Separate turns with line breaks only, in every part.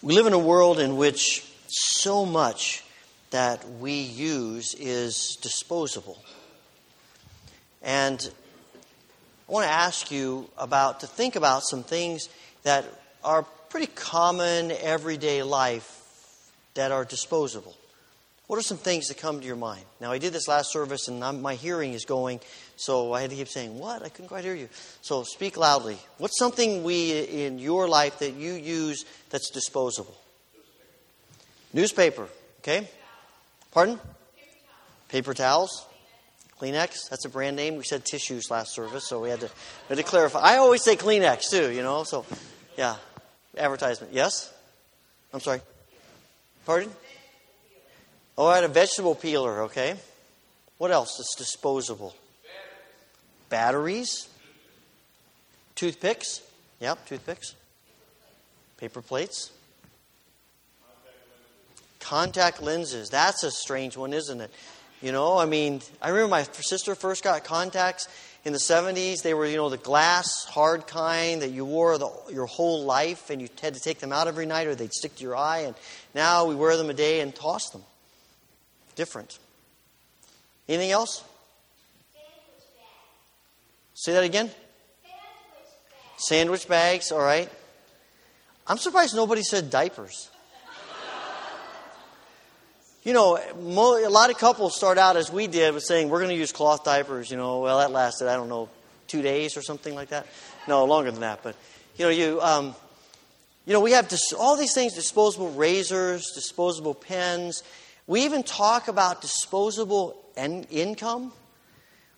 We live in a world in which so much that we use is disposable. And I want to ask you about to think about some things that are pretty common everyday life that are disposable. What are some things that come to your mind? Now, I did this last service and I'm, my hearing is going, so I had to keep saying, What? I couldn't quite hear you. So speak loudly. What's something we in your life that you use that's disposable? Newspaper. Okay? Pardon? Paper towels. Kleenex. That's a brand name. We said tissues last service, so we had to, we had to clarify. I always say Kleenex too, you know, so yeah. Advertisement. Yes? I'm sorry. Pardon? Oh, I had a vegetable peeler, okay. What else is disposable? Batteries. Toothpicks. Yep, toothpicks. Paper plates. Contact lenses. That's a strange one, isn't it? You know, I mean, I remember my sister first got contacts in the 70s. They were, you know, the glass, hard kind that you wore the, your whole life and you had to take them out every night or they'd stick to your eye. And now we wear them a day and toss them. Different. Anything else? Say that again. Sandwich bags, all right. I'm surprised nobody said diapers. You know, a lot of couples start out as we did with saying, we're going to use cloth diapers. You know, well, that lasted, I don't know, two days or something like that. No, longer than that. But, you know, you, um, you know we have dis- all these things disposable razors, disposable pens. We even talk about disposable en- income.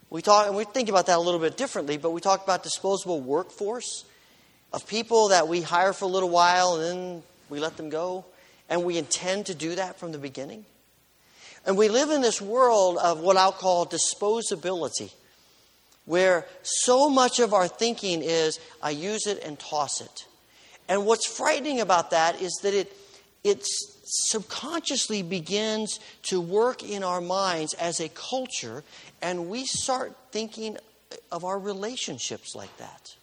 We talk, and we think about that a little bit differently, but we talk about disposable workforce of people that we hire for a little while and then we let them go. And we intend to do that from the beginning. And we live in this world of what I'll call disposability, where so much of our thinking is, I use it and toss it. And what's frightening about that is that it, it subconsciously begins to work in our minds as a culture, and we start thinking of our relationships like that.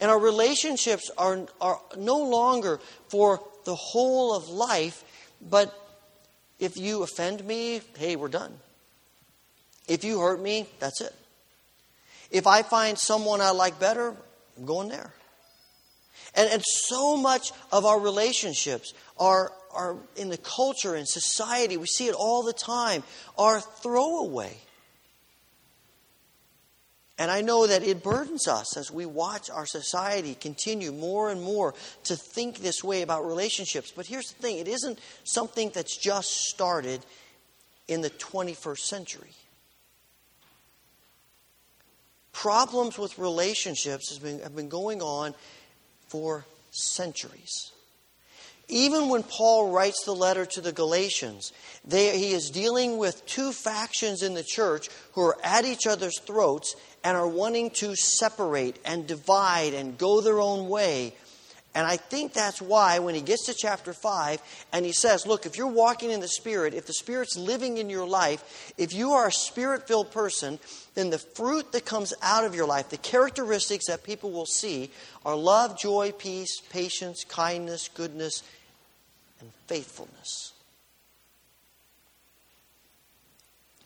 And our relationships are, are no longer for the whole of life, but if you offend me, hey, we're done. If you hurt me, that's it. If I find someone I like better, I'm going there. And, and so much of our relationships are, are in the culture and society, we see it all the time, are throwaway. And I know that it burdens us as we watch our society continue more and more to think this way about relationships. But here's the thing it isn't something that's just started in the 21st century. Problems with relationships been, have been going on for centuries. Even when Paul writes the letter to the Galatians, they, he is dealing with two factions in the church who are at each other's throats and are wanting to separate and divide and go their own way. And I think that's why when he gets to chapter 5 and he says, Look, if you're walking in the Spirit, if the Spirit's living in your life, if you are a Spirit filled person, then the fruit that comes out of your life, the characteristics that people will see, are love, joy, peace, patience, kindness, goodness, and faithfulness.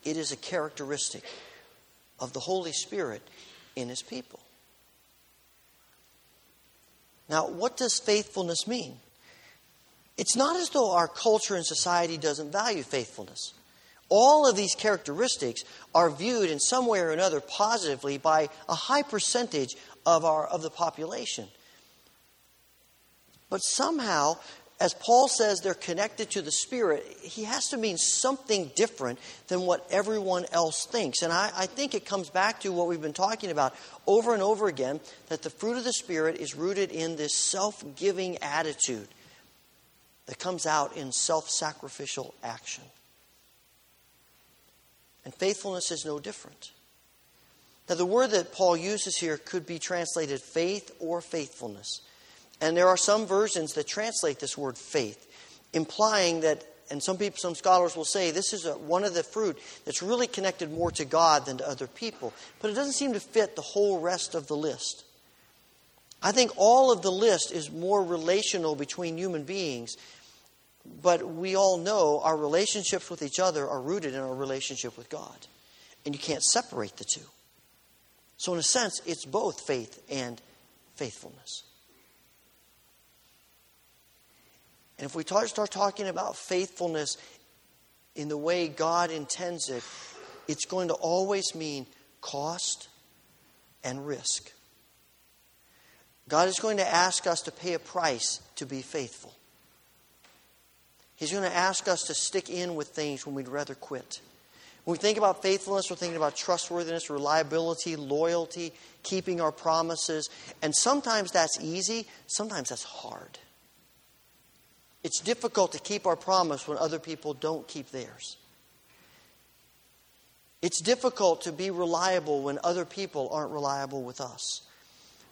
It is a characteristic of the Holy Spirit in His people. Now, what does faithfulness mean? It's not as though our culture and society doesn't value faithfulness. All of these characteristics are viewed in some way or another positively by a high percentage of, our, of the population. But somehow, as Paul says they're connected to the Spirit, he has to mean something different than what everyone else thinks. And I, I, think it comes back to what we've been talking about over and over again that the fruit of the Spirit is rooted in this self giving attitude that comes out in self sacrificial action. And faithfulness is no different. Now, the word that Paul uses here could be translated faith or faithfulness. And there are some versions that translate this word faith, implying that, and some people, some scholars will say this is a, one of the fruit that's really connected more to God than to other people. But it doesn't seem to fit the whole rest of the list. I think all of the list is more relational between human beings, but we all know our relationships with each other are rooted in our relationship with God. And you can't separate the two. So, in a sense, it's both faith and faithfulness. And if we talk, start talking about faithfulness in the way God intends it, it's going to always mean cost and risk. God is going to ask us to pay a price to be faithful. He's going to ask us to stick in with things when we'd rather quit. When we think about faithfulness, we're thinking about trustworthiness, reliability, loyalty, keeping our promises. And sometimes that's easy, sometimes that's hard. It's difficult to keep our promise when other people don't keep theirs. It's difficult to be reliable when other people aren't reliable with us.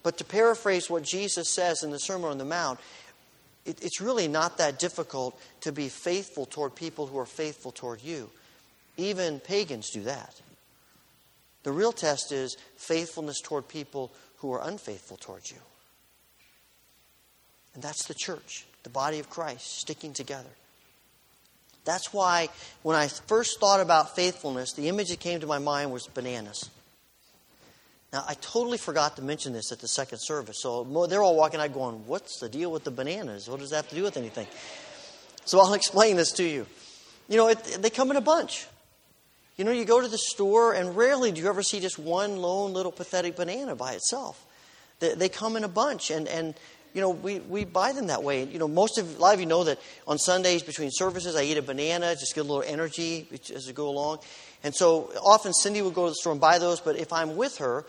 But to paraphrase what Jesus says in the Sermon on the Mount, it, it's really not that difficult to be faithful toward people who are faithful toward you. Even pagans do that. The real test is faithfulness toward people who are unfaithful toward you. And that's the church, the body of Christ, sticking together. That's why when I first thought about faithfulness, the image that came to my mind was bananas. Now, I totally forgot to mention this at the second service. So they're all walking out going, What's the deal with the bananas? What does that have to do with anything? So I'll explain this to you. You know, it, they come in a bunch. You know, you go to the store, and rarely do you ever see just one lone little pathetic banana by itself. They, they come in a bunch, and, and you know, we, we buy them that way. You know, most of, a lot of you know that on Sundays between services, I eat a banana, just get a little energy as I go along. And so often Cindy will go to the store and buy those, but if I'm with her,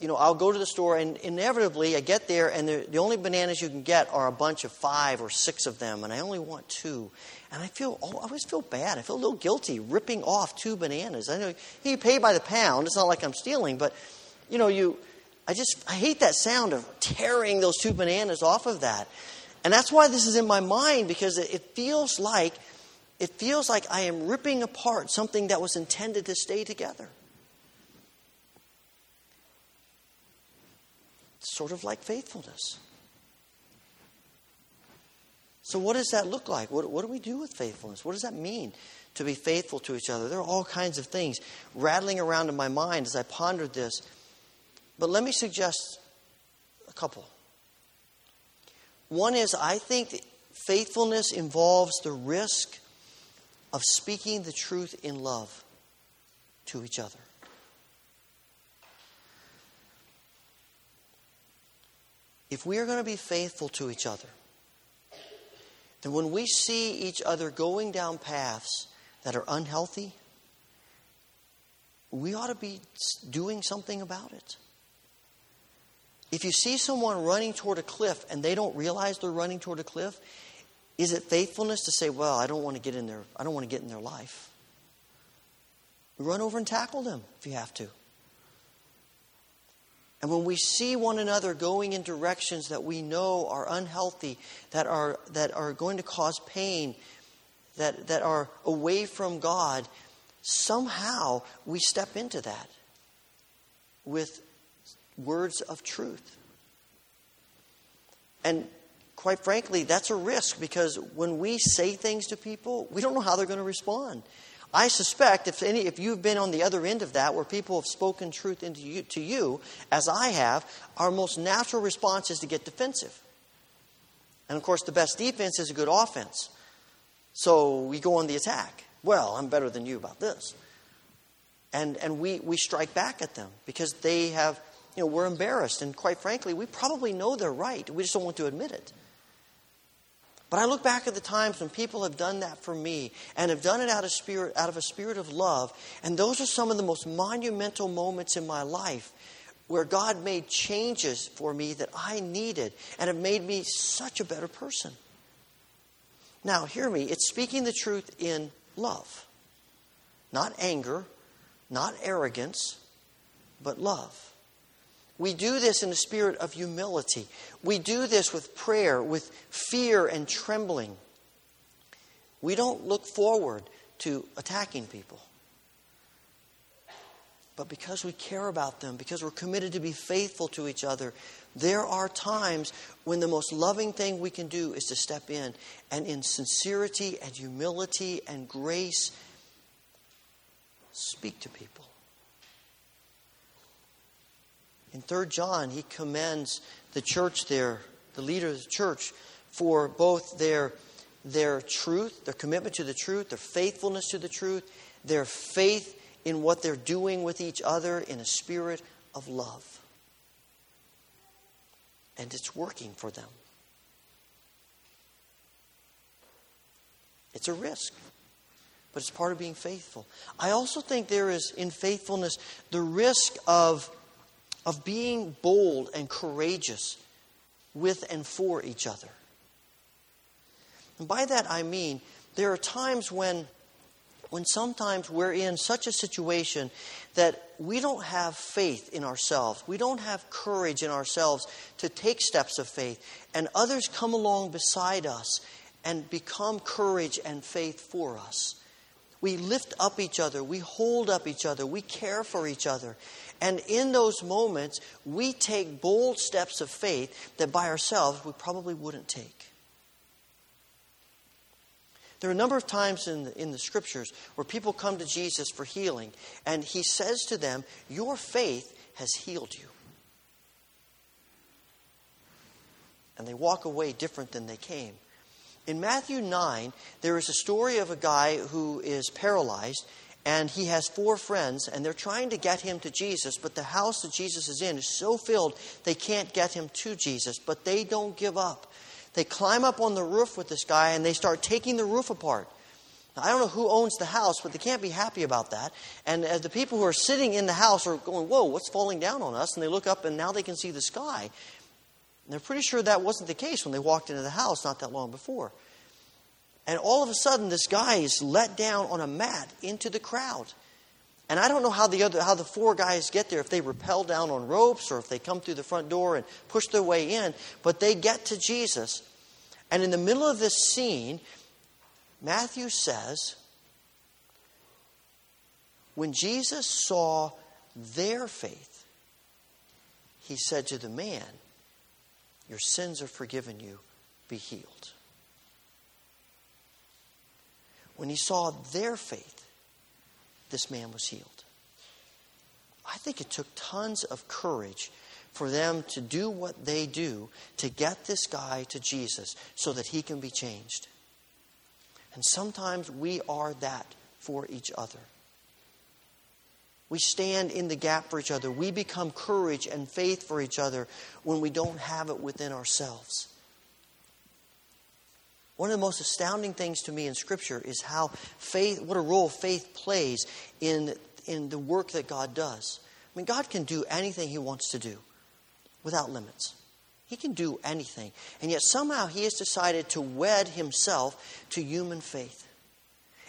you know, I'll go to the store and inevitably I get there and the only bananas you can get are a bunch of five or six of them, and I only want two. And I feel, oh, I always feel bad. I feel a little guilty ripping off two bananas. I know you pay by the pound. It's not like I'm stealing, but you know, you I just I hate that sound of tearing those two bananas off of that. And that's why this is in my mind because it, feels like it feels like I am ripping apart something that was intended to stay together. Sort of like faithfulness. So, what does that look like? What, what do we do with faithfulness? What does that mean to be faithful to each other? There are all kinds of things rattling around in my mind as I pondered this. But let me suggest a couple. One is I think faithfulness involves the risk of speaking the truth in love to each other. If we are going to be faithful to each other, then when we see each other going down paths that are unhealthy, we ought to be doing something about it. If you see someone running toward a cliff and they don't realize they're running toward a cliff, is it faithfulness to say, well, I don't want to get in their, I don't want to get in their life? Run over and tackle them if you have to. And when we see one another going in directions that we know are unhealthy, that are, that are going to cause pain, that, that are away from God, somehow we step into that with words of truth. And quite frankly, that's a risk because when we say things to people, we don't know how they're going to respond. I suspect if any, if you've been on the other end of that, where people have spoken truth into you, to you, as I have, our most natural response is to get defensive. And of course, the best defense is a good offense. So we go on the attack. Well, I'm better than you about this. And, and we, we strike back at them because they have you know, we're embarrassed. And quite frankly, we probably know they're right. We just don't want to admit it. But I look back at the times when people have done that for me and have done it out of spirit out of a spirit of love, and those are some of the most monumental moments in my life where God made changes for me that I needed and have made me such a better person. Now, hear me, it's speaking the truth in love. Not anger, not arrogance, but love. We do this in a spirit of humility. We do this with prayer, with fear and trembling. We don't look forward to attacking people. But because we care about them, because we're committed to be faithful to each other, There are times when the most loving thing we can do is to step in and, in sincerity and humility and grace, speak to people. In 3 John, he commends the church there, the leader of the church, for both their, their truth, their commitment to the truth, their faithfulness to the truth, their faith in what they're doing with each other in a spirit of love. And it's working for them. It's a risk, but it's part of being faithful. I also think there is in faithfulness the risk of of being bold and courageous with and for each other. And by that I mean there are times when when sometimes we're in such a situation that we don't have faith in ourselves. We don't have courage in ourselves to take steps of faith. And others come along beside us and become courage and faith for us. We lift up each other. We hold up each other. We care for each other. And in those moments, we take bold steps of faith that by ourselves we probably wouldn't take. There are a number of times in the, in the scriptures where people come to Jesus for healing, and he says to them, Your faith has healed you. And they walk away different than they came. In Matthew 9, there is a story of a guy who is paralyzed, and he has four friends, and they're trying to get him to Jesus, but the house that Jesus is in is so filled they can't get him to Jesus, but they don't give up. They climb up on the roof with this guy and they start taking the roof apart. Now, I don't know who owns the house, but they can't be happy about that. And uh, the people who are sitting in the house are going, Whoa, what's falling down on us? And they look up and now they can see the sky. And they're pretty sure that wasn't the case when they walked into the house not that long before. And all of a sudden, this guy is let down on a mat into the crowd. And I don't know how the other how the four guys get there, if they rappel down on ropes or if they come through the front door and push their way in, but they get to Jesus. And in the middle of this scene, Matthew says, when Jesus saw their faith, he said to the man, Your sins are forgiven you, be healed. When he saw their faith, this man was healed. I think it took tons of courage for them to do what they do to get this guy to Jesus so that he can be changed. And sometimes we are that for each other. We stand in the gap for each other. We become courage and faith for each other when we don't have it within ourselves. One of the most astounding things to me in Scripture is how faith, what a role faith plays in, in the work that God does. I mean, God can do anything He wants to do without limits. He can do anything. And yet somehow He has decided to wed Himself to human faith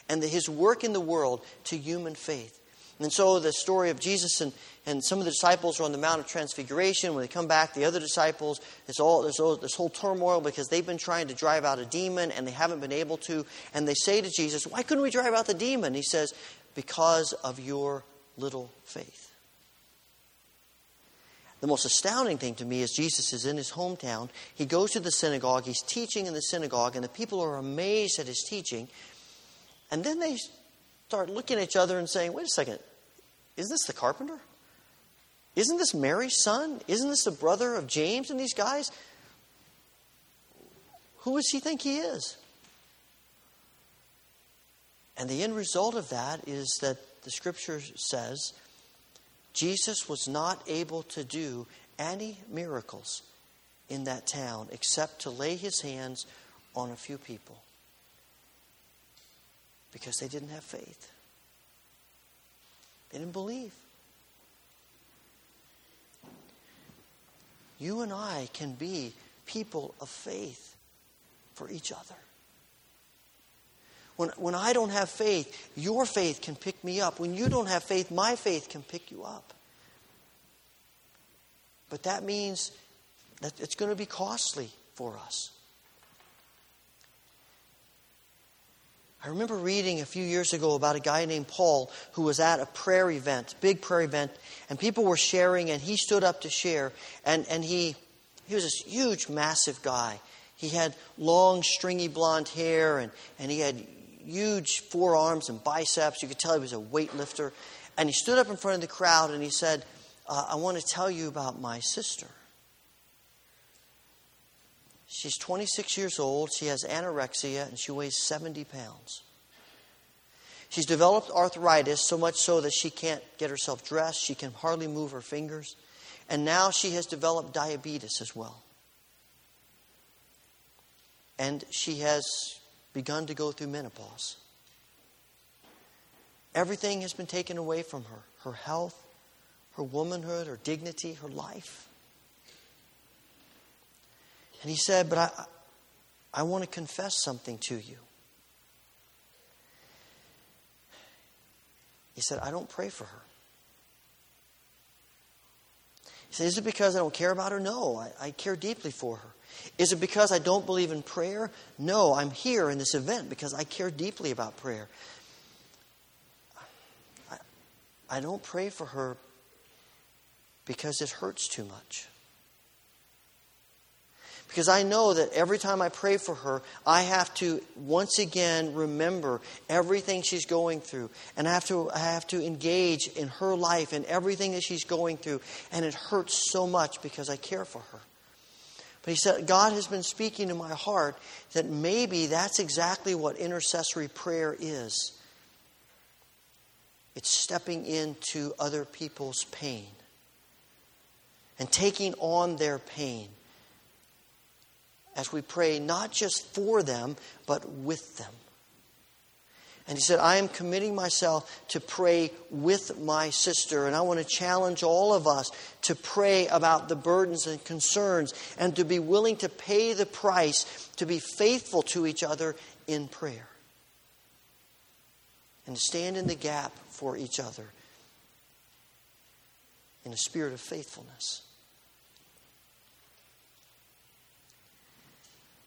and the, His work in the world to human faith. And so the story of Jesus and, and some of the disciples are on the Mount of Transfiguration. When they come back, the other disciples, it's all, there's all, this whole turmoil because they've been trying to drive out a demon and they haven't been able to. And they say to Jesus, Why couldn't we drive out the demon? He says, Because of your little faith. The most astounding thing to me is Jesus is in his hometown. He goes to the synagogue, he's teaching in the synagogue, and the people are amazed at his teaching. And then they start looking at each other and saying, wait a second, isn't this the carpenter? Isn't this Mary's son? Isn't this the brother of James and these guys? Who does he think he is? And the end result of that is that the scripture says Jesus was not able to do any miracles in that town except to lay his hands on a few people because they didn't have faith. They didn't believe. You and I can be people of faith for each other. When, when I don't have faith, your faith can pick me up. When you don't have faith, my faith can pick you up. But that means that it's going to be costly for us. I remember reading a few years ago about a guy named Paul who was at a prayer event, big prayer event, and people were sharing, and he stood up to share, and, and he He was this huge, massive guy. He had long, stringy blonde hair, and, and he had huge forearms and biceps. You could tell he was a weightlifter. And he stood up in front of the crowd and he said, uh, I want to tell you about my sister. She's 26 years old. She has anorexia and she weighs 70 pounds. She's developed arthritis so much so that she can't get herself dressed. She can hardly move her fingers. And now she has developed diabetes as well. And she has begun to go through menopause. Everything has been taken away from her her health, her womanhood, her dignity, her life. And he said, But I, I want to confess something to you. He said, I don't pray for her. He said, Is it because I don't care about her? No, I, I care deeply for her. Is it because I don't believe in prayer? No, I'm here in this event because I care deeply about prayer. I, I don't pray for her because it hurts too much. Because I know that every time I pray for her, I have to once again remember everything she's going through. And I have to, I have to engage in her life and everything that she's going through. And it hurts so much because I care for her. But he said, God has been speaking to my heart that maybe that's exactly what intercessory prayer is it's stepping into other people's pain and taking on their pain as we pray, not just for them, but with them. And he said, I am committing myself to pray with my sister. And I want to challenge all of us to pray about the burdens and concerns and to be willing to pay the price to be faithful to each other in prayer. And to stand in the gap for each other in a spirit of faithfulness.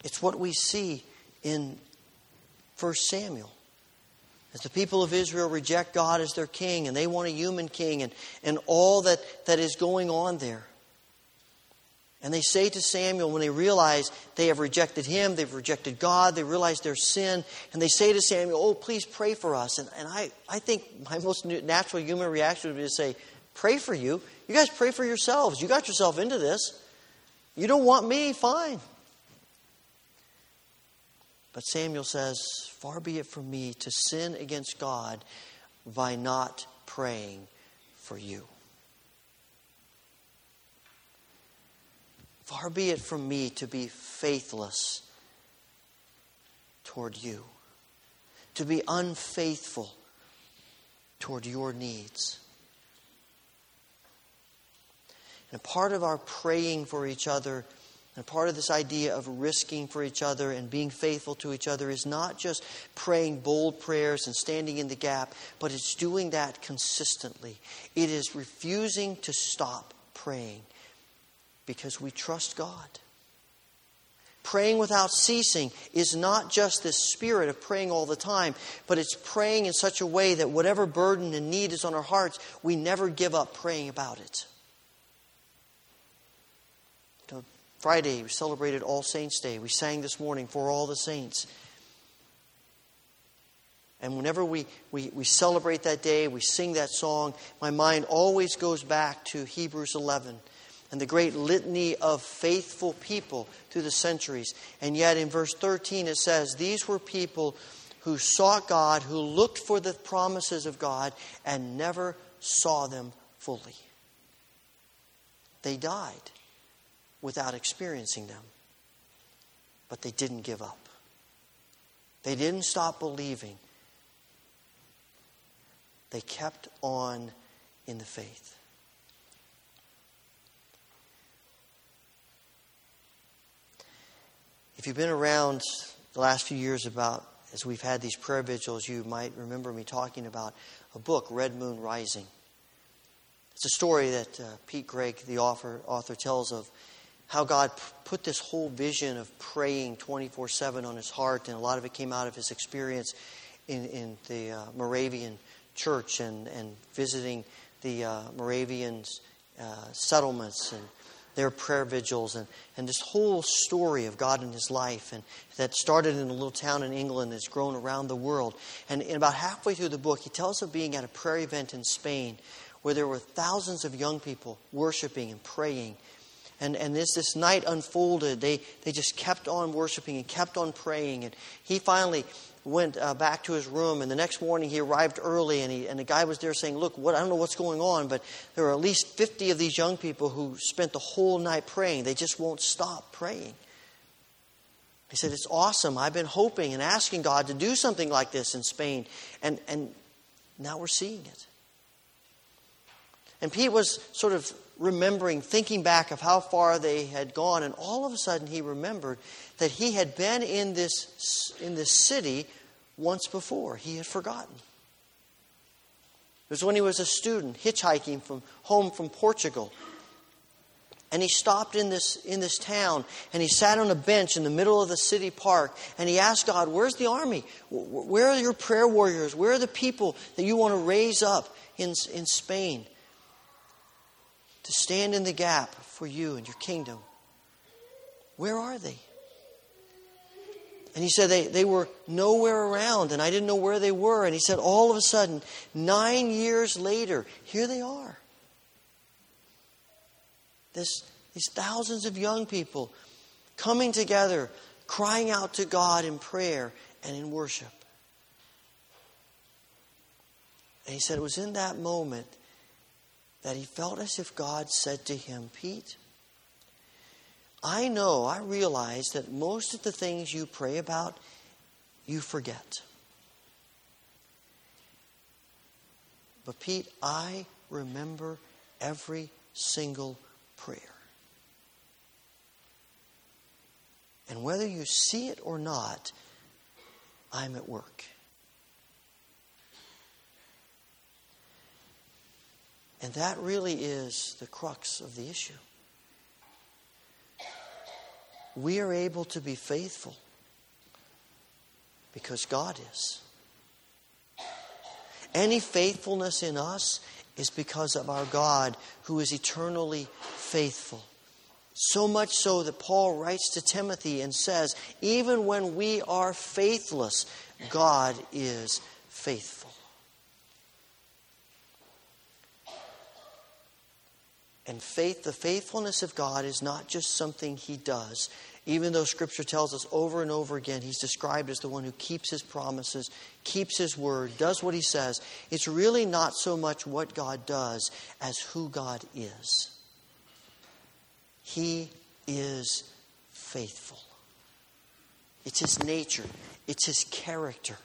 It's what we see in 1 Samuel. As the people of Israel reject God as their king and they want a human king and, and all that, that is going on there. And they say to Samuel, when they realize they have rejected him, they've rejected God, they realize their sin, and they say to Samuel, Oh, please pray for us. And, and I, I think my most natural human reaction would be to say, Pray for you. You guys pray for yourselves. You got yourself into this. You don't want me? Fine. But Samuel says, Far be it from me to sin against God by not praying for you. Far be it from me to be faithless toward you, to be unfaithful toward your needs. And part of our praying for each other and part of this idea of risking for each other and being faithful to each other is not just praying bold prayers and standing in the gap, but it's doing that consistently. It is refusing to stop praying because we trust God. Praying without ceasing is not just this spirit of praying all the time, but it's praying in such a way that whatever burden and need is on our hearts, we never give up praying about it. Friday, we celebrated All Saints' Day. We sang this morning for all the saints. And whenever we, we, we celebrate that day, we sing that song, my mind always goes back to Hebrews 11 and the great litany of faithful people through the centuries. And yet in verse 13 it says, These were people who sought God, who looked for the promises of God, and never saw them fully. They died without experiencing them. But they didn't give up, they didn't stop believing. They kept on in the faith. If you've been around the last few years about as we've had these prayer vigils, you might remember me talking about a book, Red Moon Rising. It's a story that uh, Pete Greig, the author, author, tells of how God put this whole vision of praying 24 7 on his heart, and a lot of it came out of his experience in, in the uh, Moravian church and, and visiting the uh, Moravian uh, settlements and, their prayer vigils and, and this whole story of God in his life. And that started in a little town in England that's grown around the world. And, and about halfway through the book, he tells of being at a prayer event in Spain where there were thousands of young people worshiping and praying. And, and as this night unfolded, they, they just kept on worshiping and kept on praying. And he finally went uh, back to his room, and the next morning he arrived early, and, he, and the guy was there saying, Look, what, I don't know what's going on, but there are at least 50 of these young people who spent the whole night praying. They just won't stop praying. He said, It's awesome. I've been hoping and asking God to do something like this in Spain, and, and now we're seeing it. And Pete was sort of remembering, thinking back of how far they had gone, and all of a sudden he remembered that he had been in this, in this city once before. He had forgotten. It was when he was a student, hitchhiking from home from Portugal. And he stopped in this, in this town and he sat on a bench in the middle of the city park and he asked God, Where's the army? Where are your prayer warriors? Where are the people that you want to raise up in, in Spain? To stand in the gap for you and your kingdom. Where are they? And he said they, they were nowhere around, and I didn't know where they were. And he said, all of a sudden, nine years later, here they are. This, these thousands of young people coming together, crying out to God in prayer and in worship. And he said it was in that moment that he felt as if God said to him, Pete, I know, I realize that most of the things you pray about, you forget. But, Pete, I remember every single prayer. And whether you see it or not, I'm at work. And that really is the crux of the issue. We are able to be faithful because God is. Any faithfulness in us is because of our God who is eternally faithful. So much so that Paul writes to Timothy and says, even when we are faithless, God is faithful. And faith, the faithfulness of God is not just something He does. Even though Scripture tells us over and over again He's described as the one who keeps His promises, keeps His word, does what He says. It's really not so much what God does as who God is. He is faithful. It's His nature, it's His character.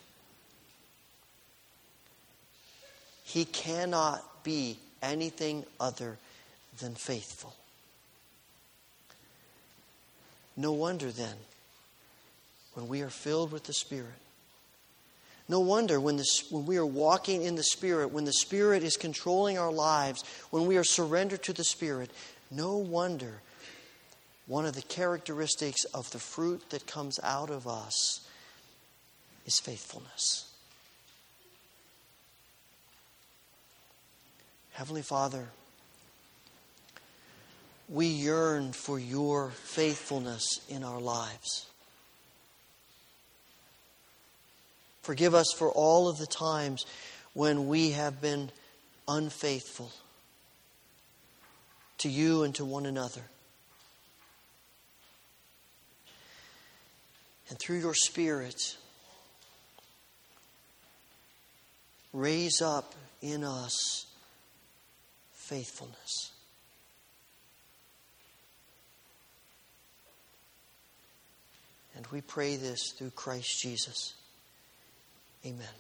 He cannot be anything other than faithful. No wonder then, when we are filled with the Spirit, no wonder when, the, when we are walking in the Spirit, when the Spirit is controlling our lives, when we are surrendered to the Spirit, no wonder one of the characteristics of the fruit that comes out of us is faithfulness. Heavenly Father, we yearn for your faithfulness in our lives. Forgive us for all of the times when we have been unfaithful to you and to one another. And through your Spirit, raise up in us faithfulness. And we pray this through Christ Jesus. Amen.